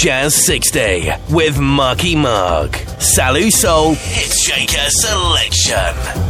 Jazz 60 with Marky Mark. Salut Soul, it's Shaker Selection.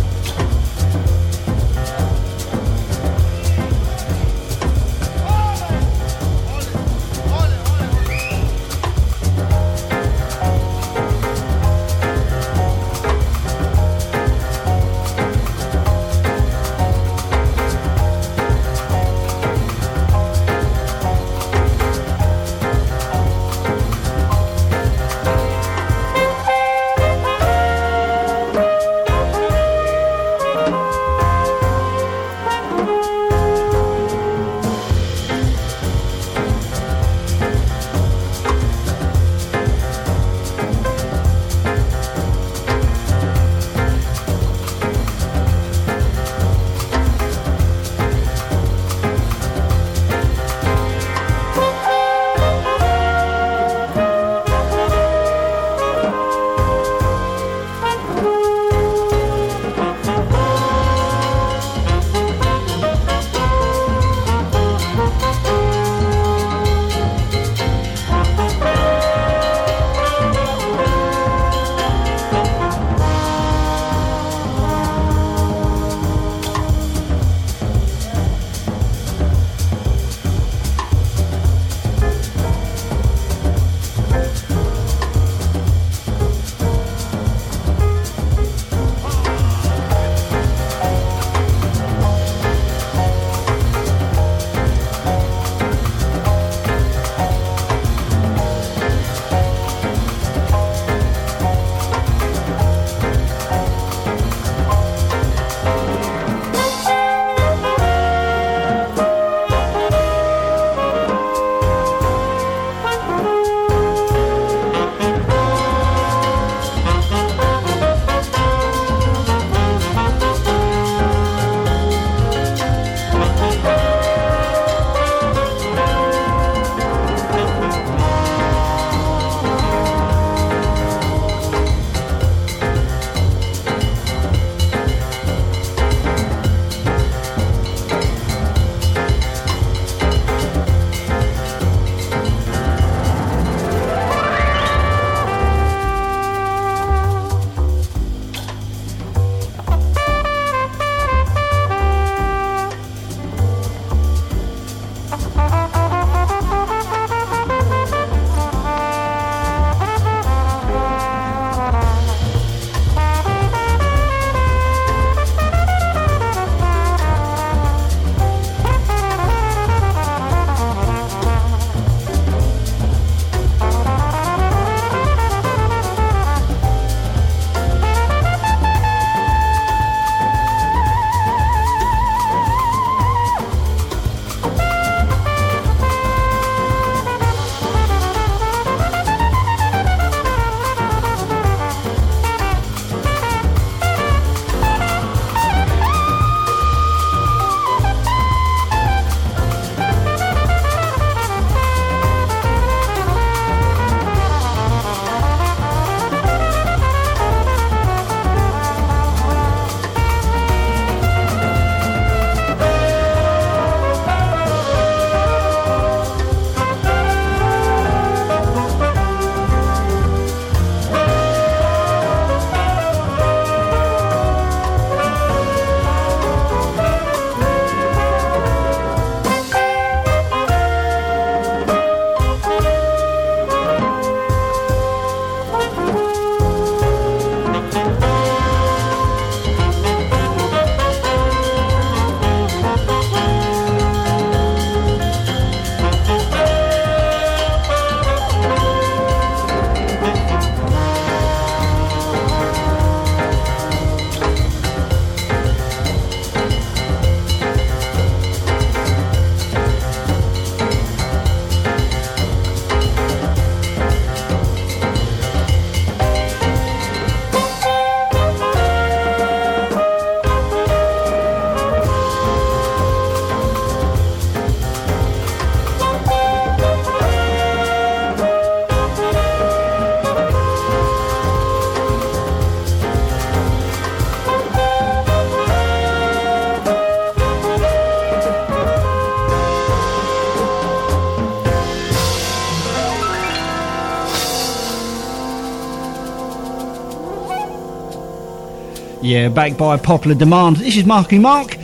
Backed by popular demand. This is Marky Mark.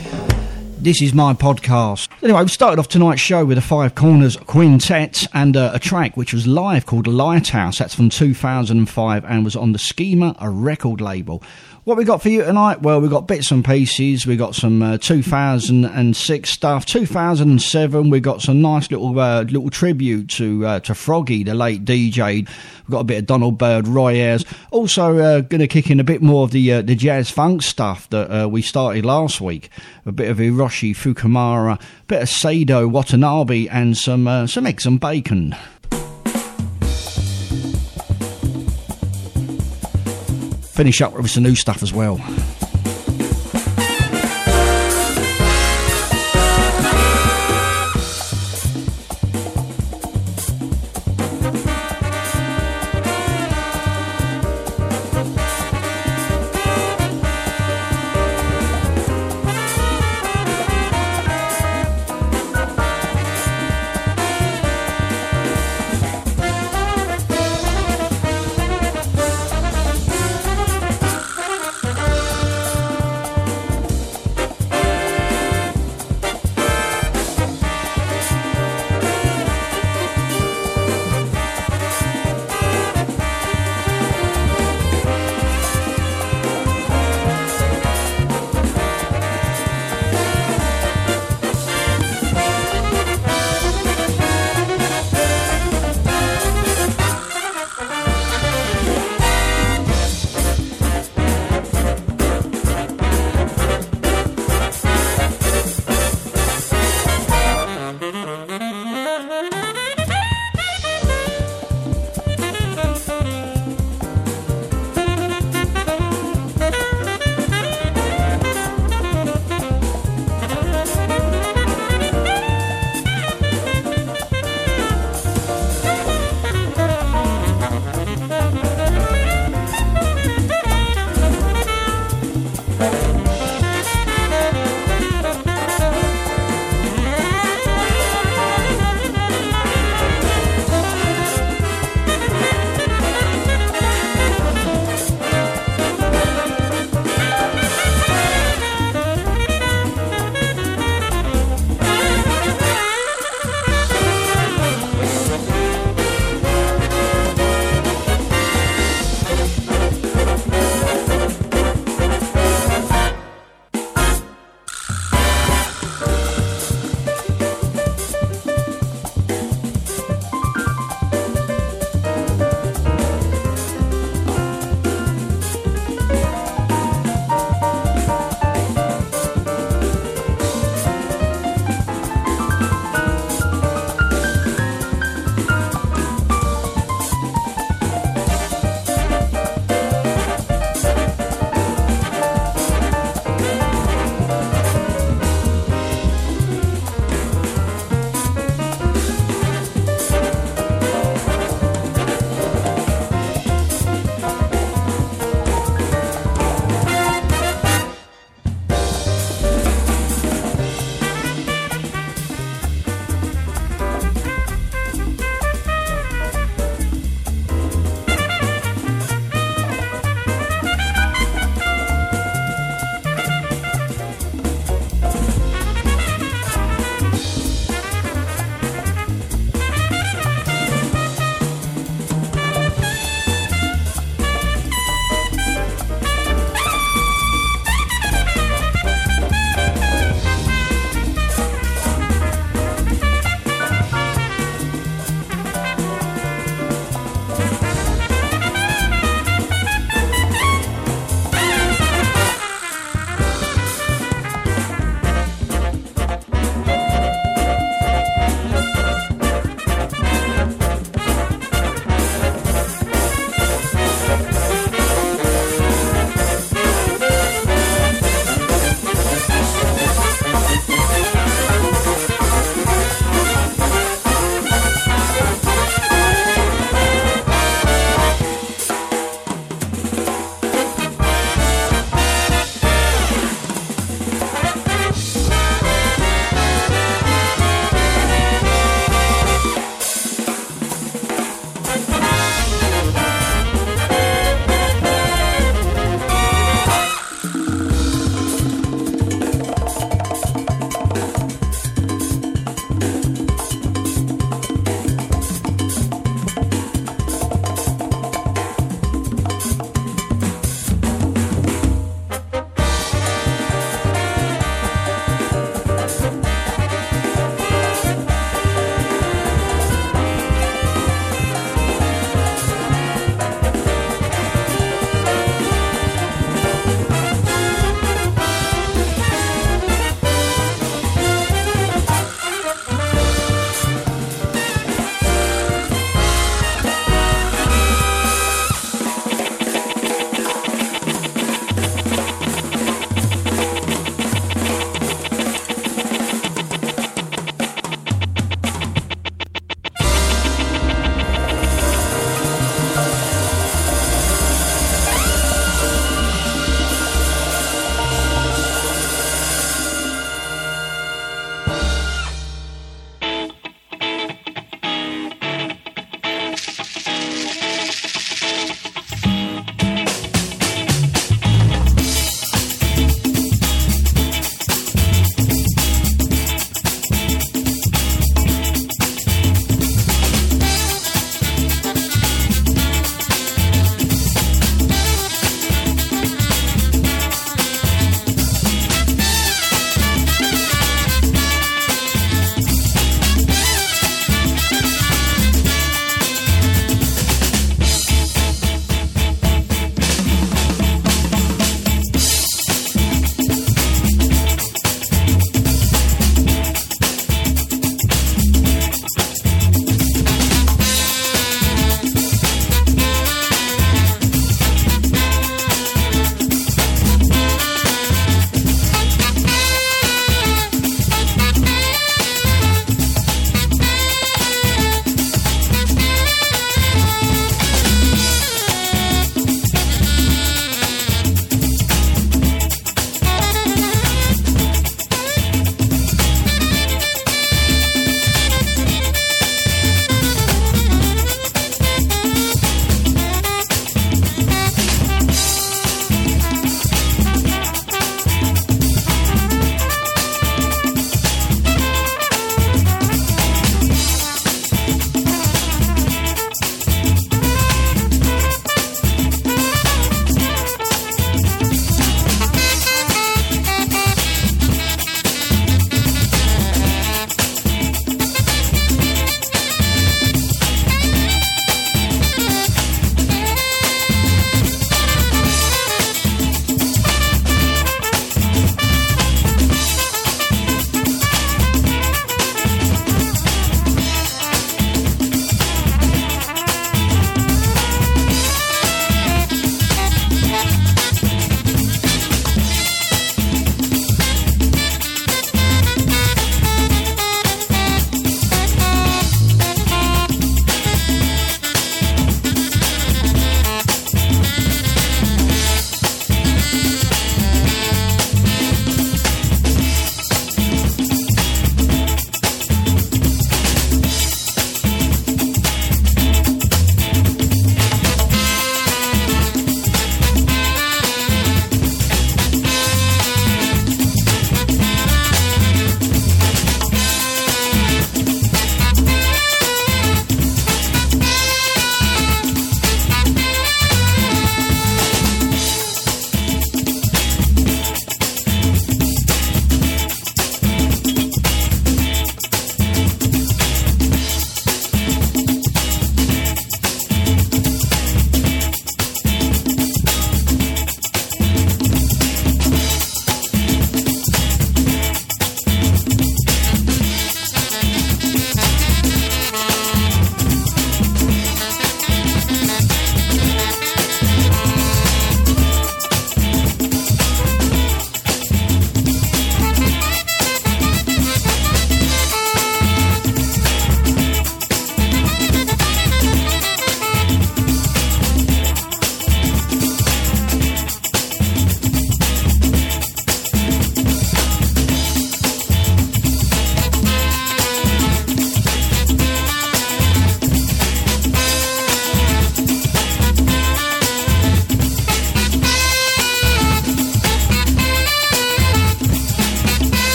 This is my podcast. Anyway, we started off tonight's show with a Five Corners Quintet and a track which was live called Lighthouse. That's from 2005 and was on the Schema, a record label. What we got for you tonight? Well, we got bits and pieces. We got some uh, 2006 stuff. 2007, we got some nice little uh, little tribute to uh, to Froggy, the late DJ. We've got a bit of Donald Byrd, Roy Ayers. Also, uh, going to kick in a bit more of the uh, the jazz funk stuff that uh, we started last week. A bit of Hiroshi Fukumura, a bit of Sadao Watanabe, and some some eggs and bacon. Finish up with some new stuff as well.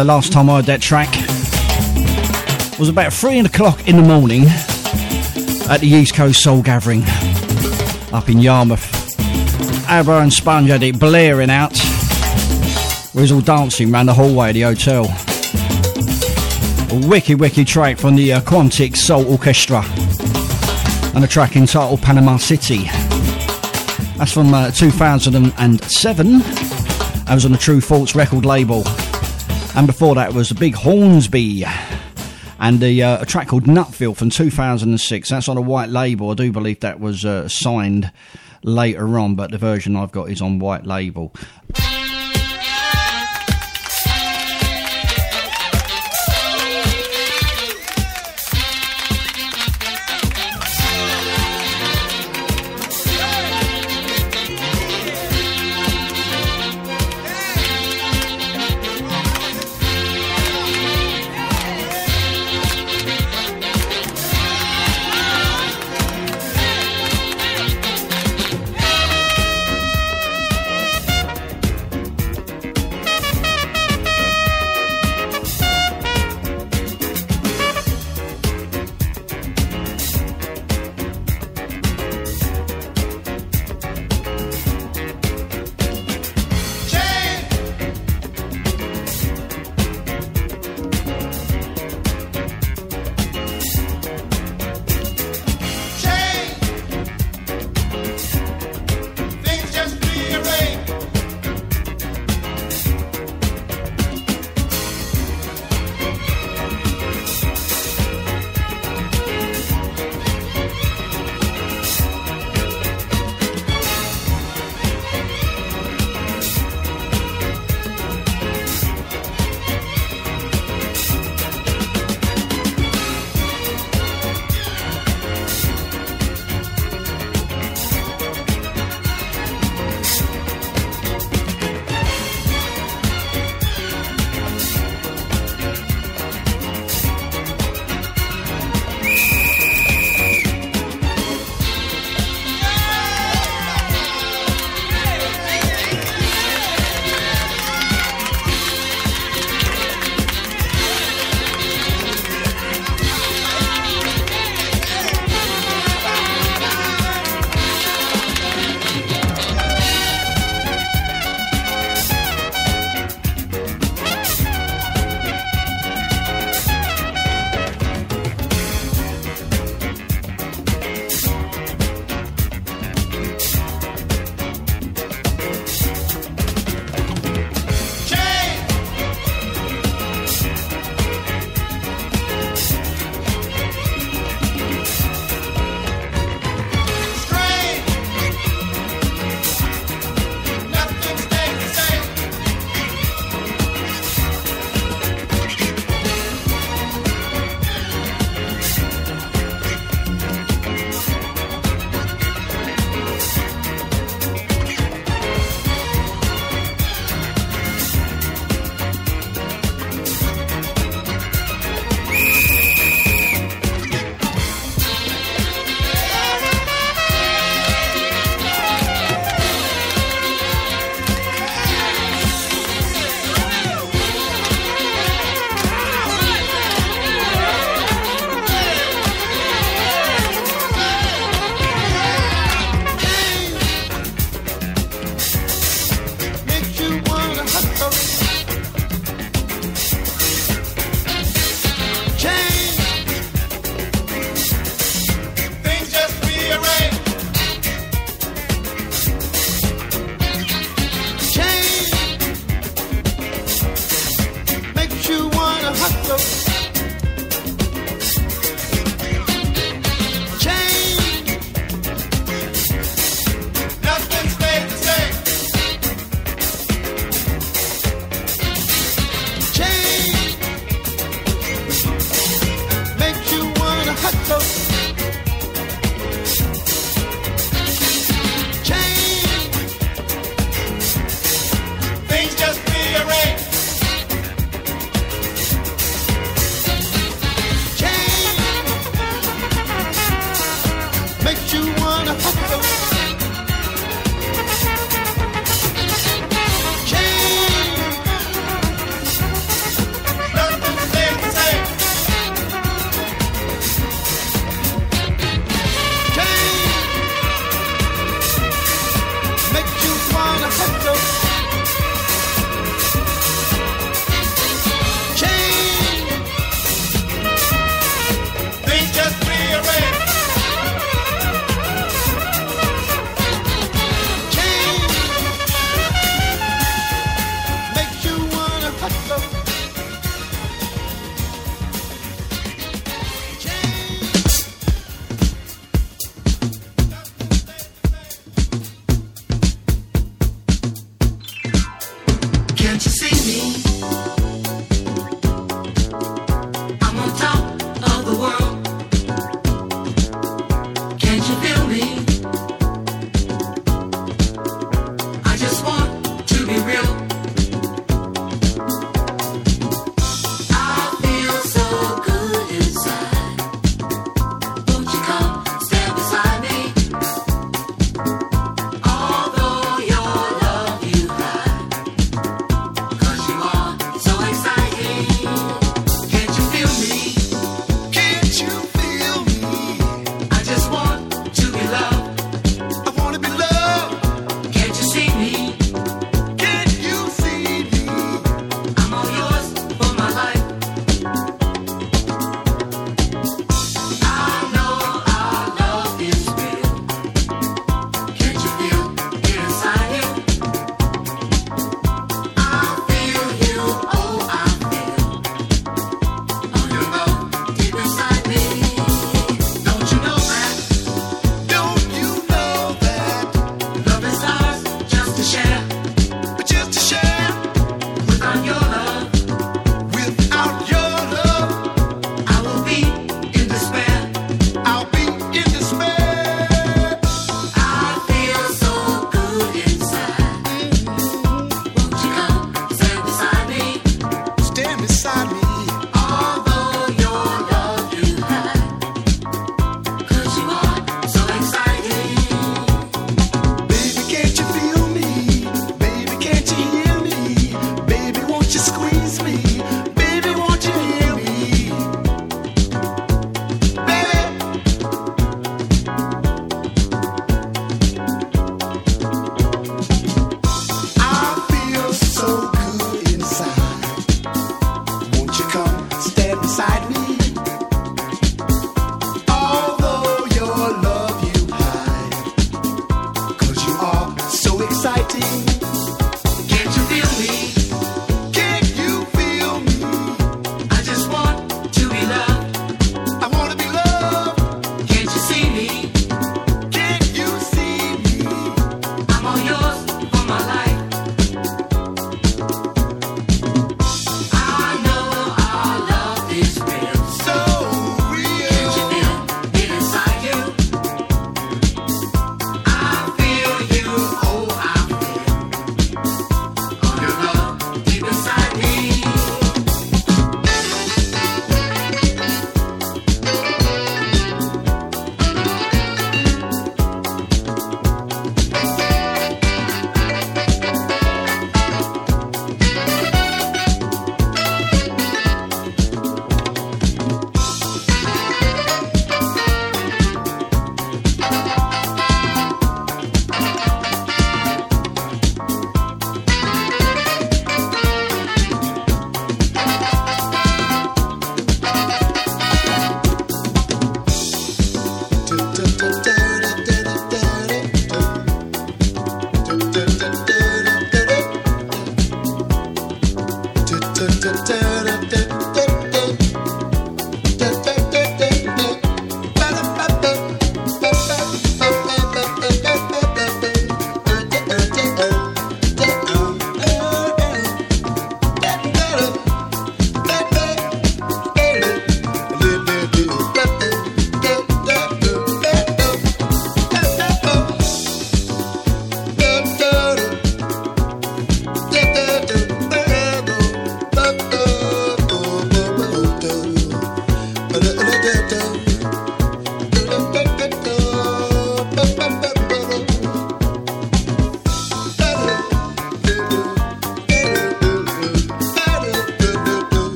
The last time I heard that track was about three o'clock in the morning at the East Coast Soul Gathering up in Yarmouth. Abba and Sponge had it blaring out. We was all dancing round the hallway of the hotel. A wicked, wicked track from the uh, Quantic Soul Orchestra and a track entitled Panama City. That's from uh, 2007. That was on the Tru Thoughts record label. And before that was the Big Hornsby and uh, a track called Nutfield from 2006. That's on a white label. I do believe that was uh, signed later on, but the version I've got is on white label.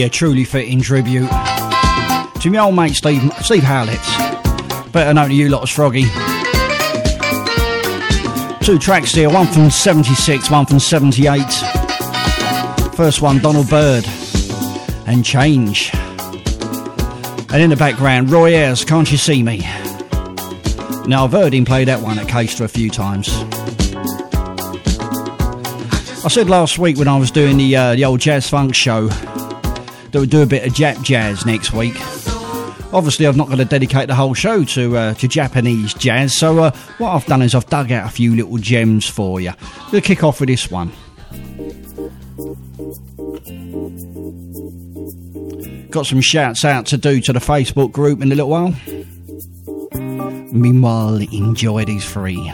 Yeah, truly fitting tribute to my old mate Steve, Steve Howlett. Better known to you lot as Froggy. Two tracks here, one from 76, one from 78. First one, Donald Byrd and Change. And in the background, Roy Ayers, Can't You See Me? Now, I've heard him play that one at Caister a few times. I said last week when I was doing the uh, the old Jazz Funk show that we'd do a bit of Jap jazz next week. Obviously, I'm not going to dedicate the whole show to uh, to Japanese jazz, so uh, what I've done is I've dug out a few little gems for you. We'll kick off with this one. Got some shouts out to do to the Facebook group in a little while. Meanwhile, enjoy these three.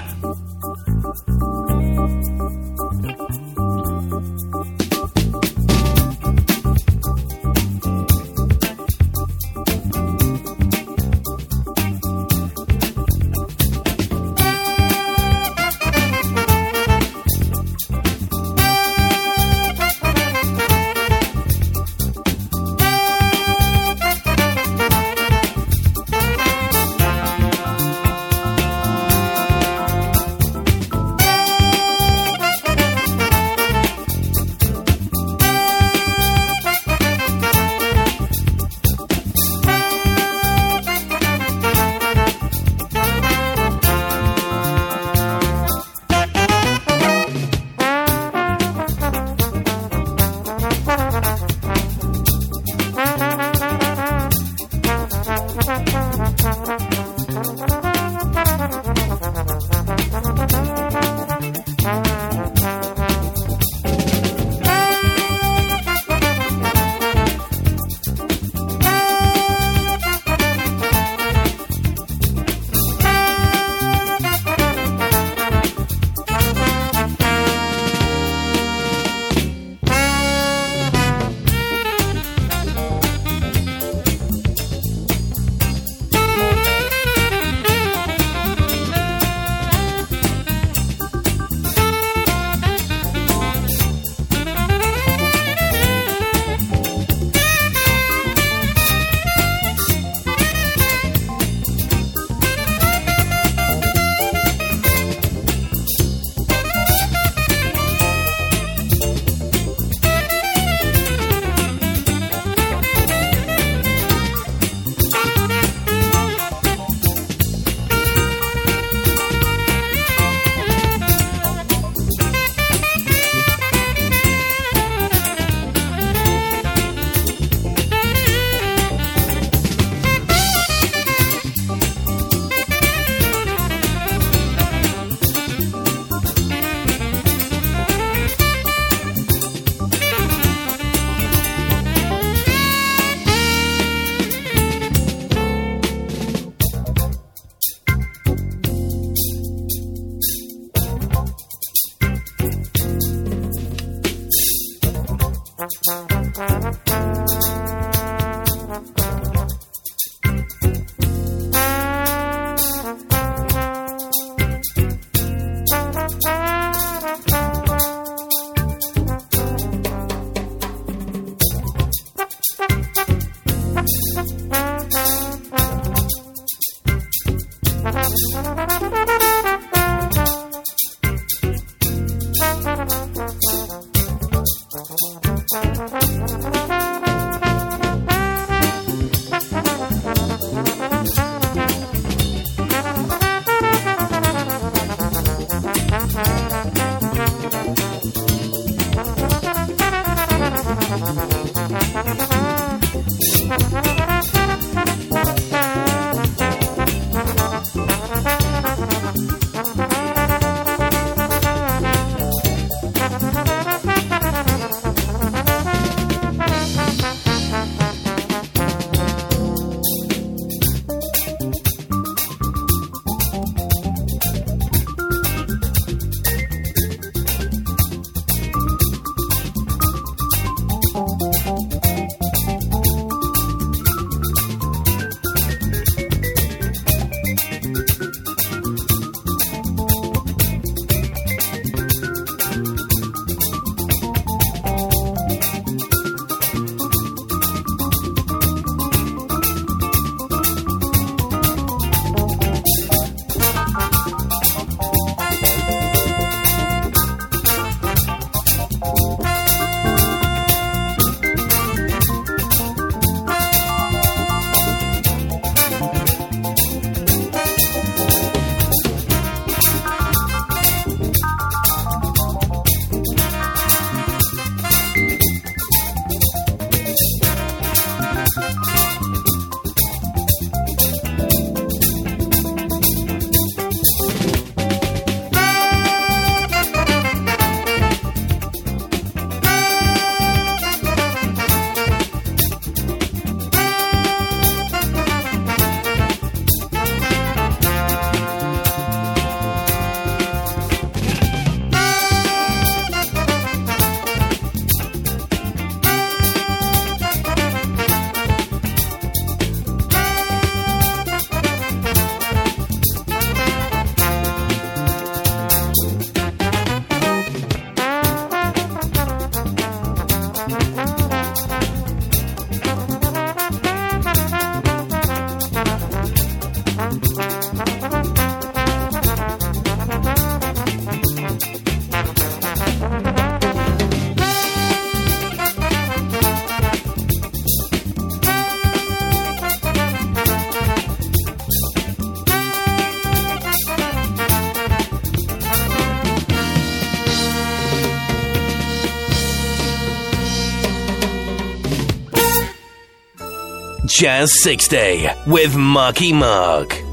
Jazz 60 with Marky Mark.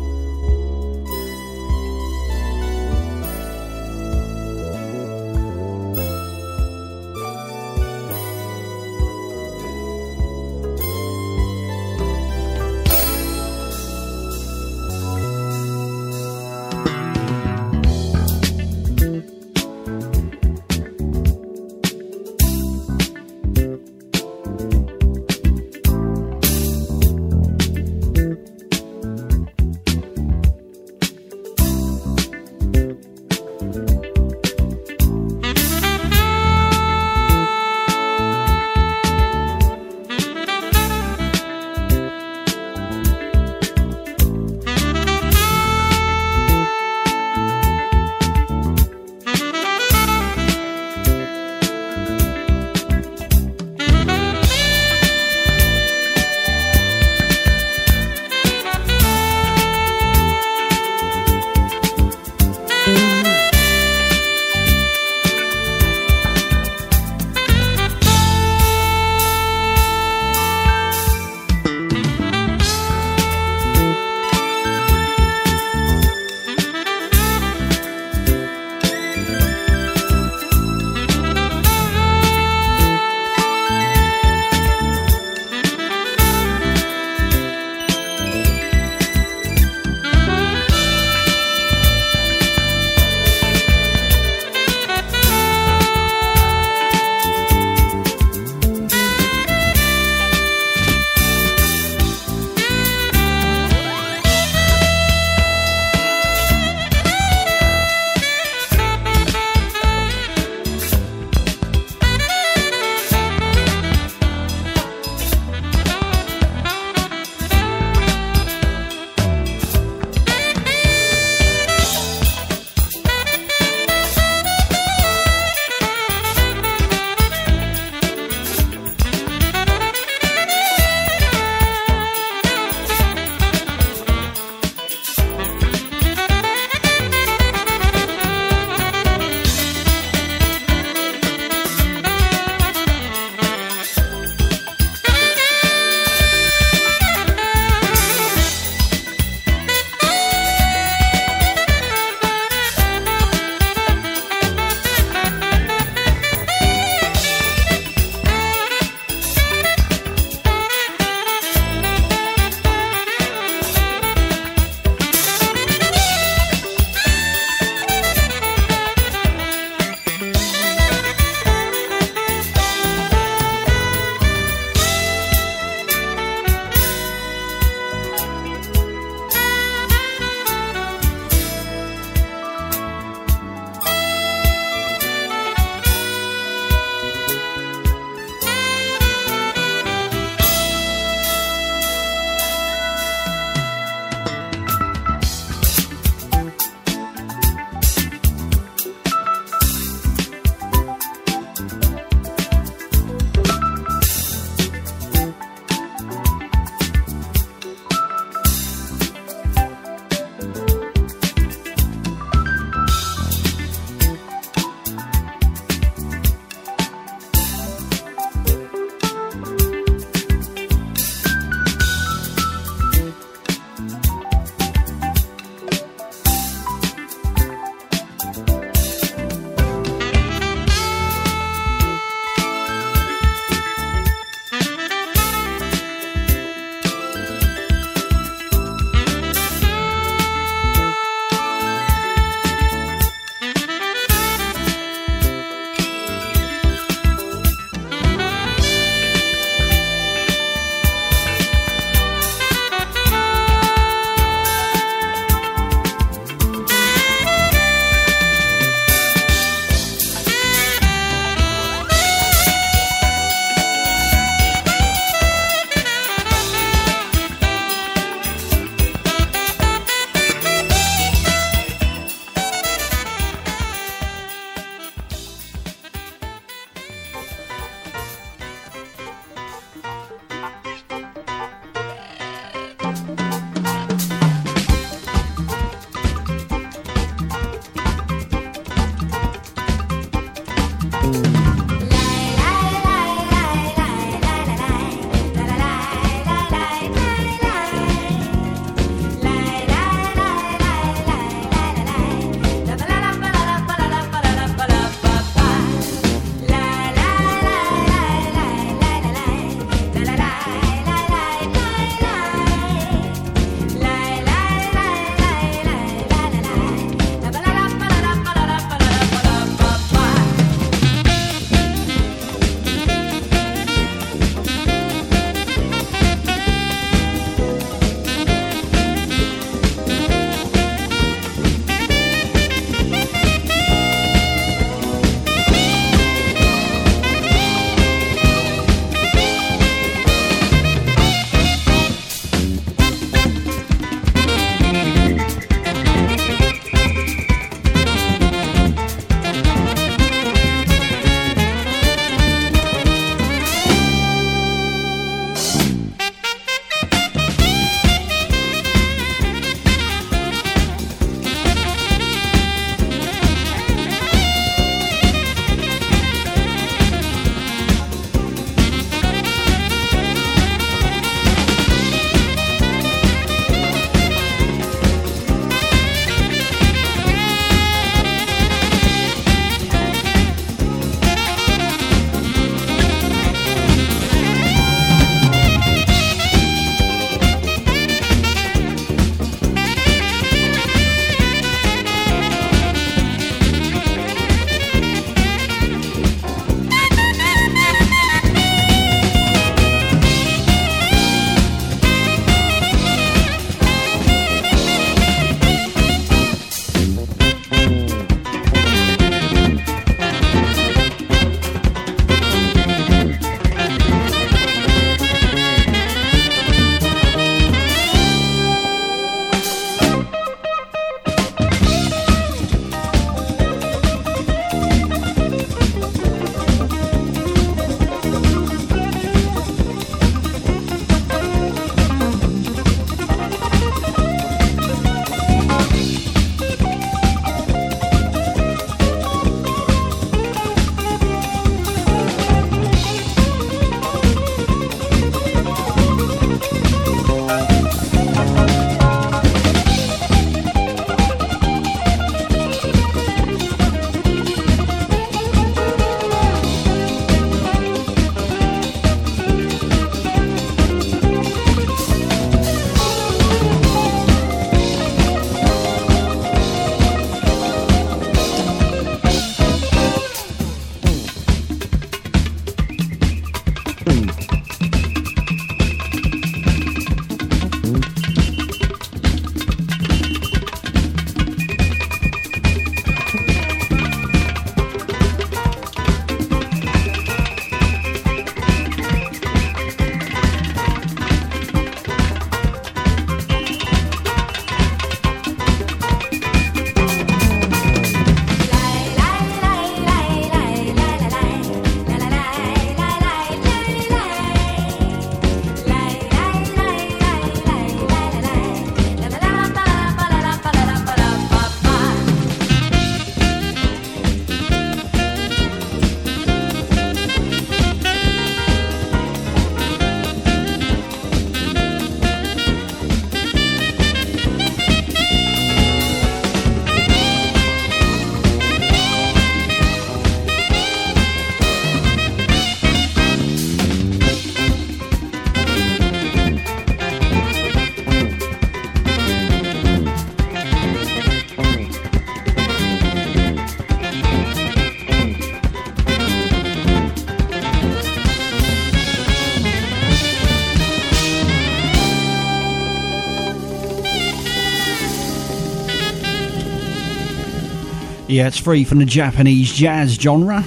Yeah, it's free from the Japanese jazz genre.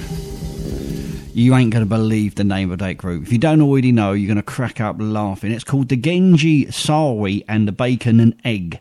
You ain't going to believe the name of that group. If you don't already know, you're going to crack up laughing. It's called the Genji Sawai and the Bacon and Egg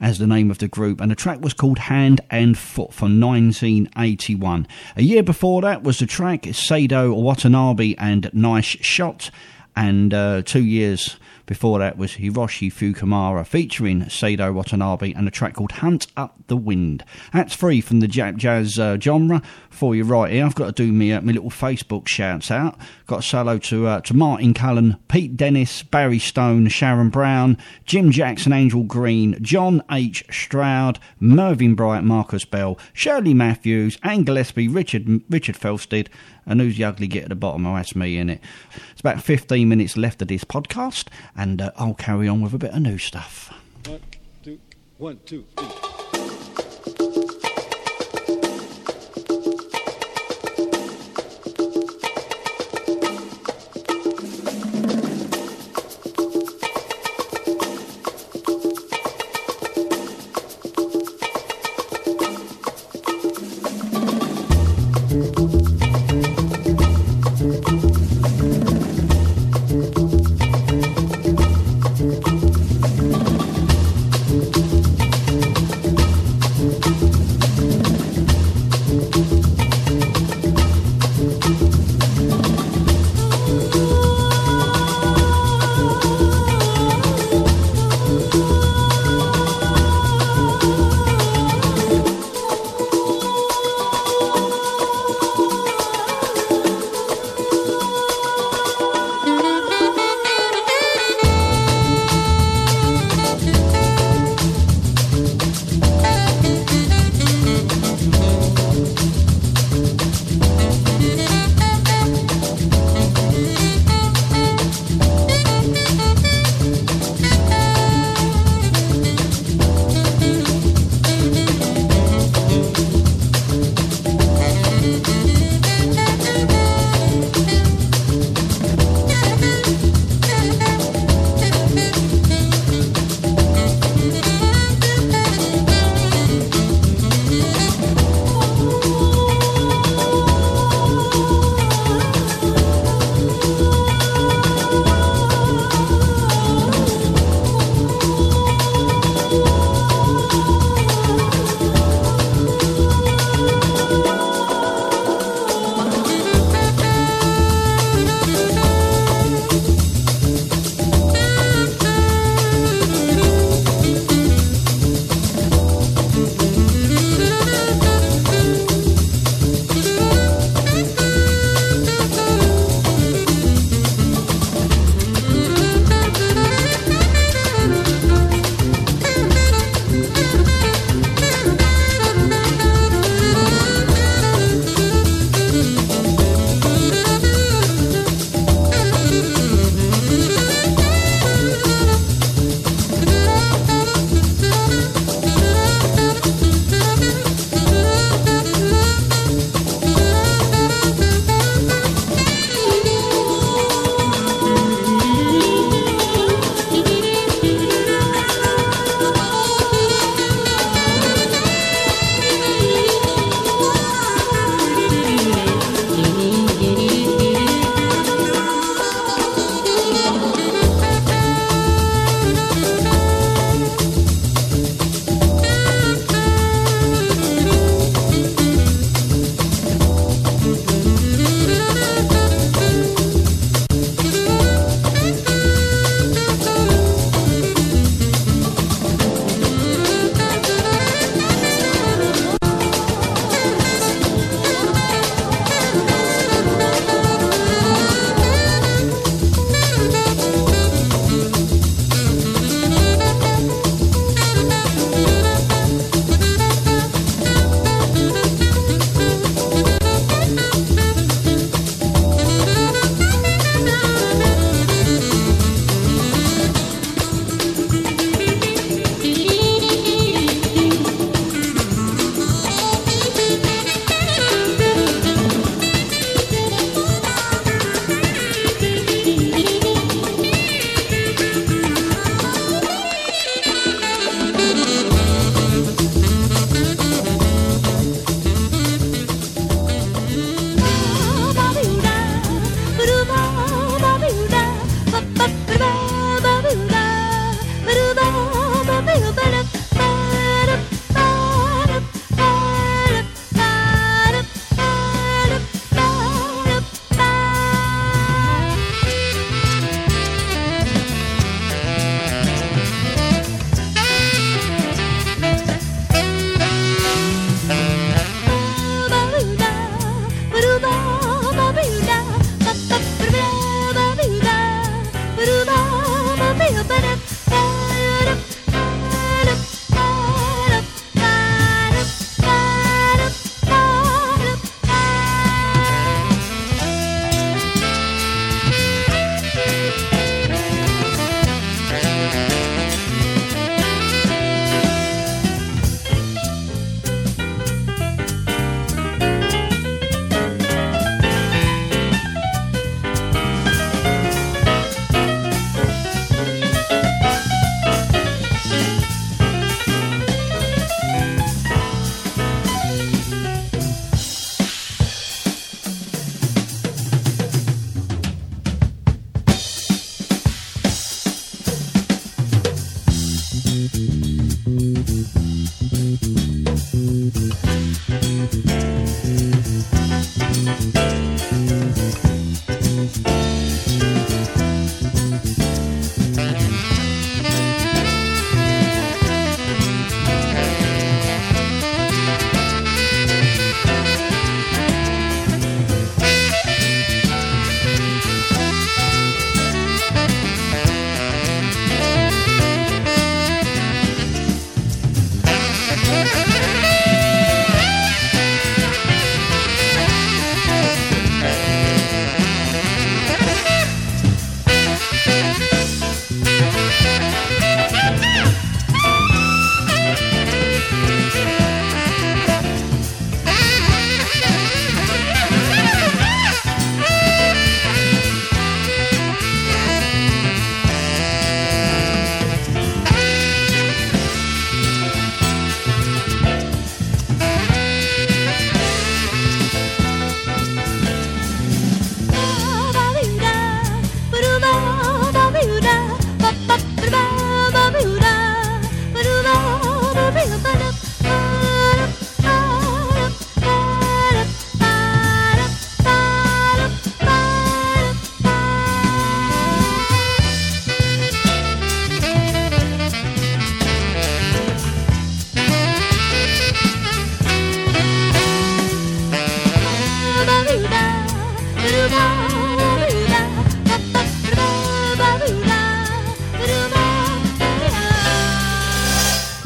as the name of the group, and the track was called Hand and Foot from 1981. A year before that was the track Sadao Watanabe and Nice Shot, and uh, two years before that was Hiroshi Fukumura featuring Sadao Watanabe and a track called Hunt Up the Wind. That's free from the jazz uh, genre for you right here. I've got to do me, uh, my little Facebook shouts out. Got a solo to, uh, to Martin Cullen, Pete Dennis, Barry Stone, Sharon Brown, Jim Jackson, Angel Green, John H. Stroud, Mervyn Bright, Marcus Bell, Shirley Matthews, Anne Gillespie, Richard, Richard Felstead, and who's the ugly git at the bottom? Oh, that's me in it. It's about 15 minutes left of this podcast, and uh, I'll carry on with a bit of new stuff. One, two, one, two, three.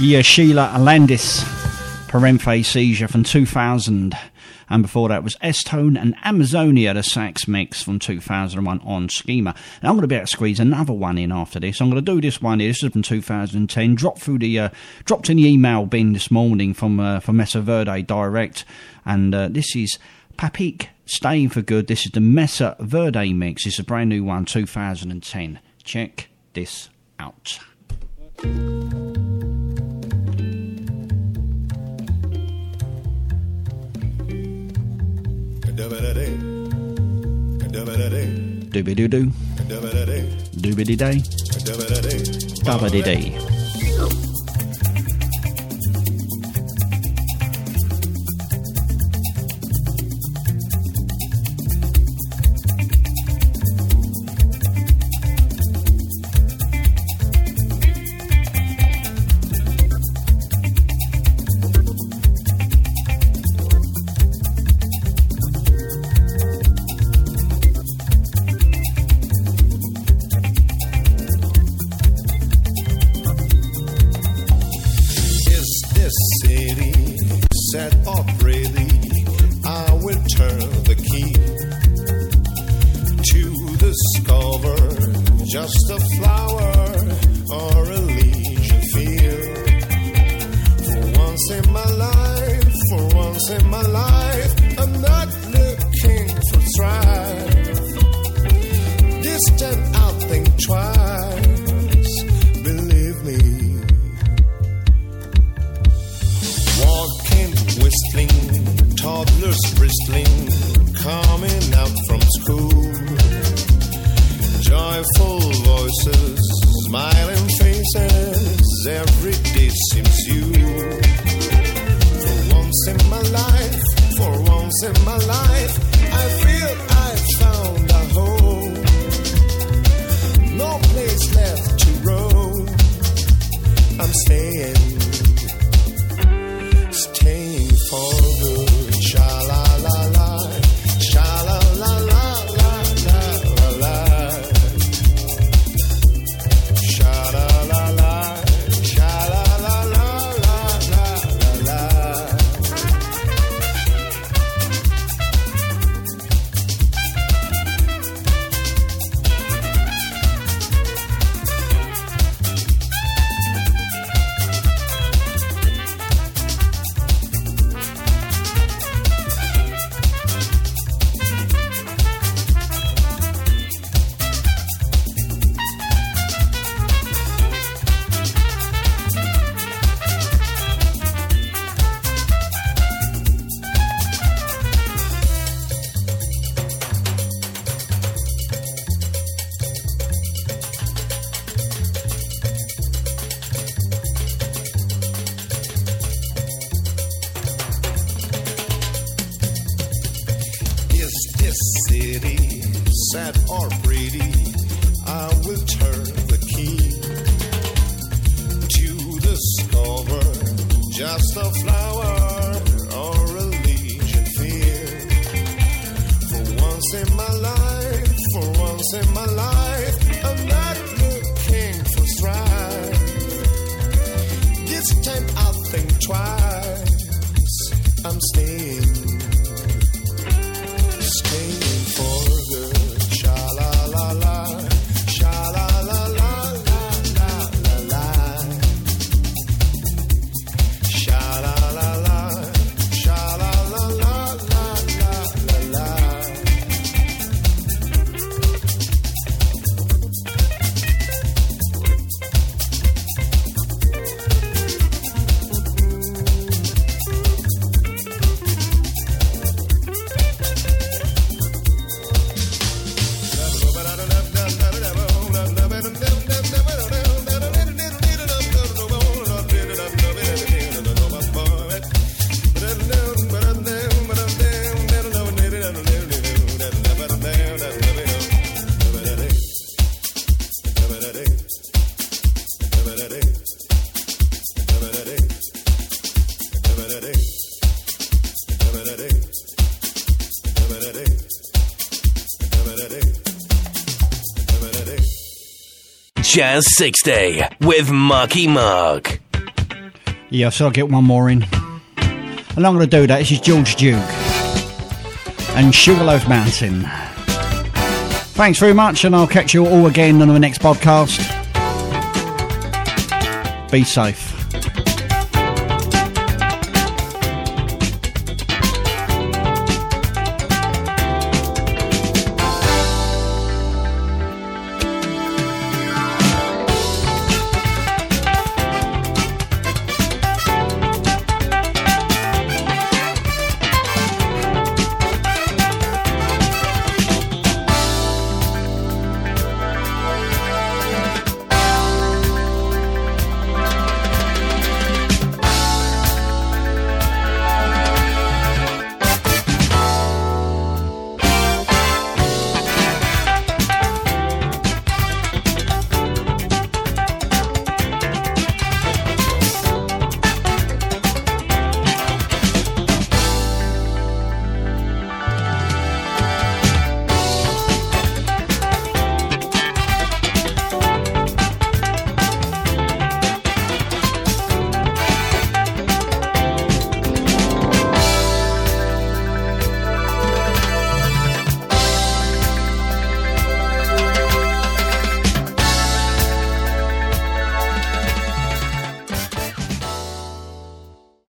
Yeah, Sheila Landis, Peremphe Seizure from 2000. And before that was S-Tone and Amazonia, the sax mix from 2001 on Schema. Now I'm going to be able to squeeze another one in after this. I'm going to do this one here. This is from 2010. Dropped through the, uh, dropped in the email bin this morning from, uh, from Mesa Verde Direct. And uh, this is Papik staying for good. This is the Mesa Verde mix. It's a brand new one, 2010. Check this out. Dooby doo doo. Doobity day. Dubbity day. Jazz 60 with Marky Mark. Yeah, so I'll get one more in. And I'm going to do that. This is George Duke and Sugarloaf Mountain. Thanks very much, and I'll catch you all again on the next podcast. Be safe.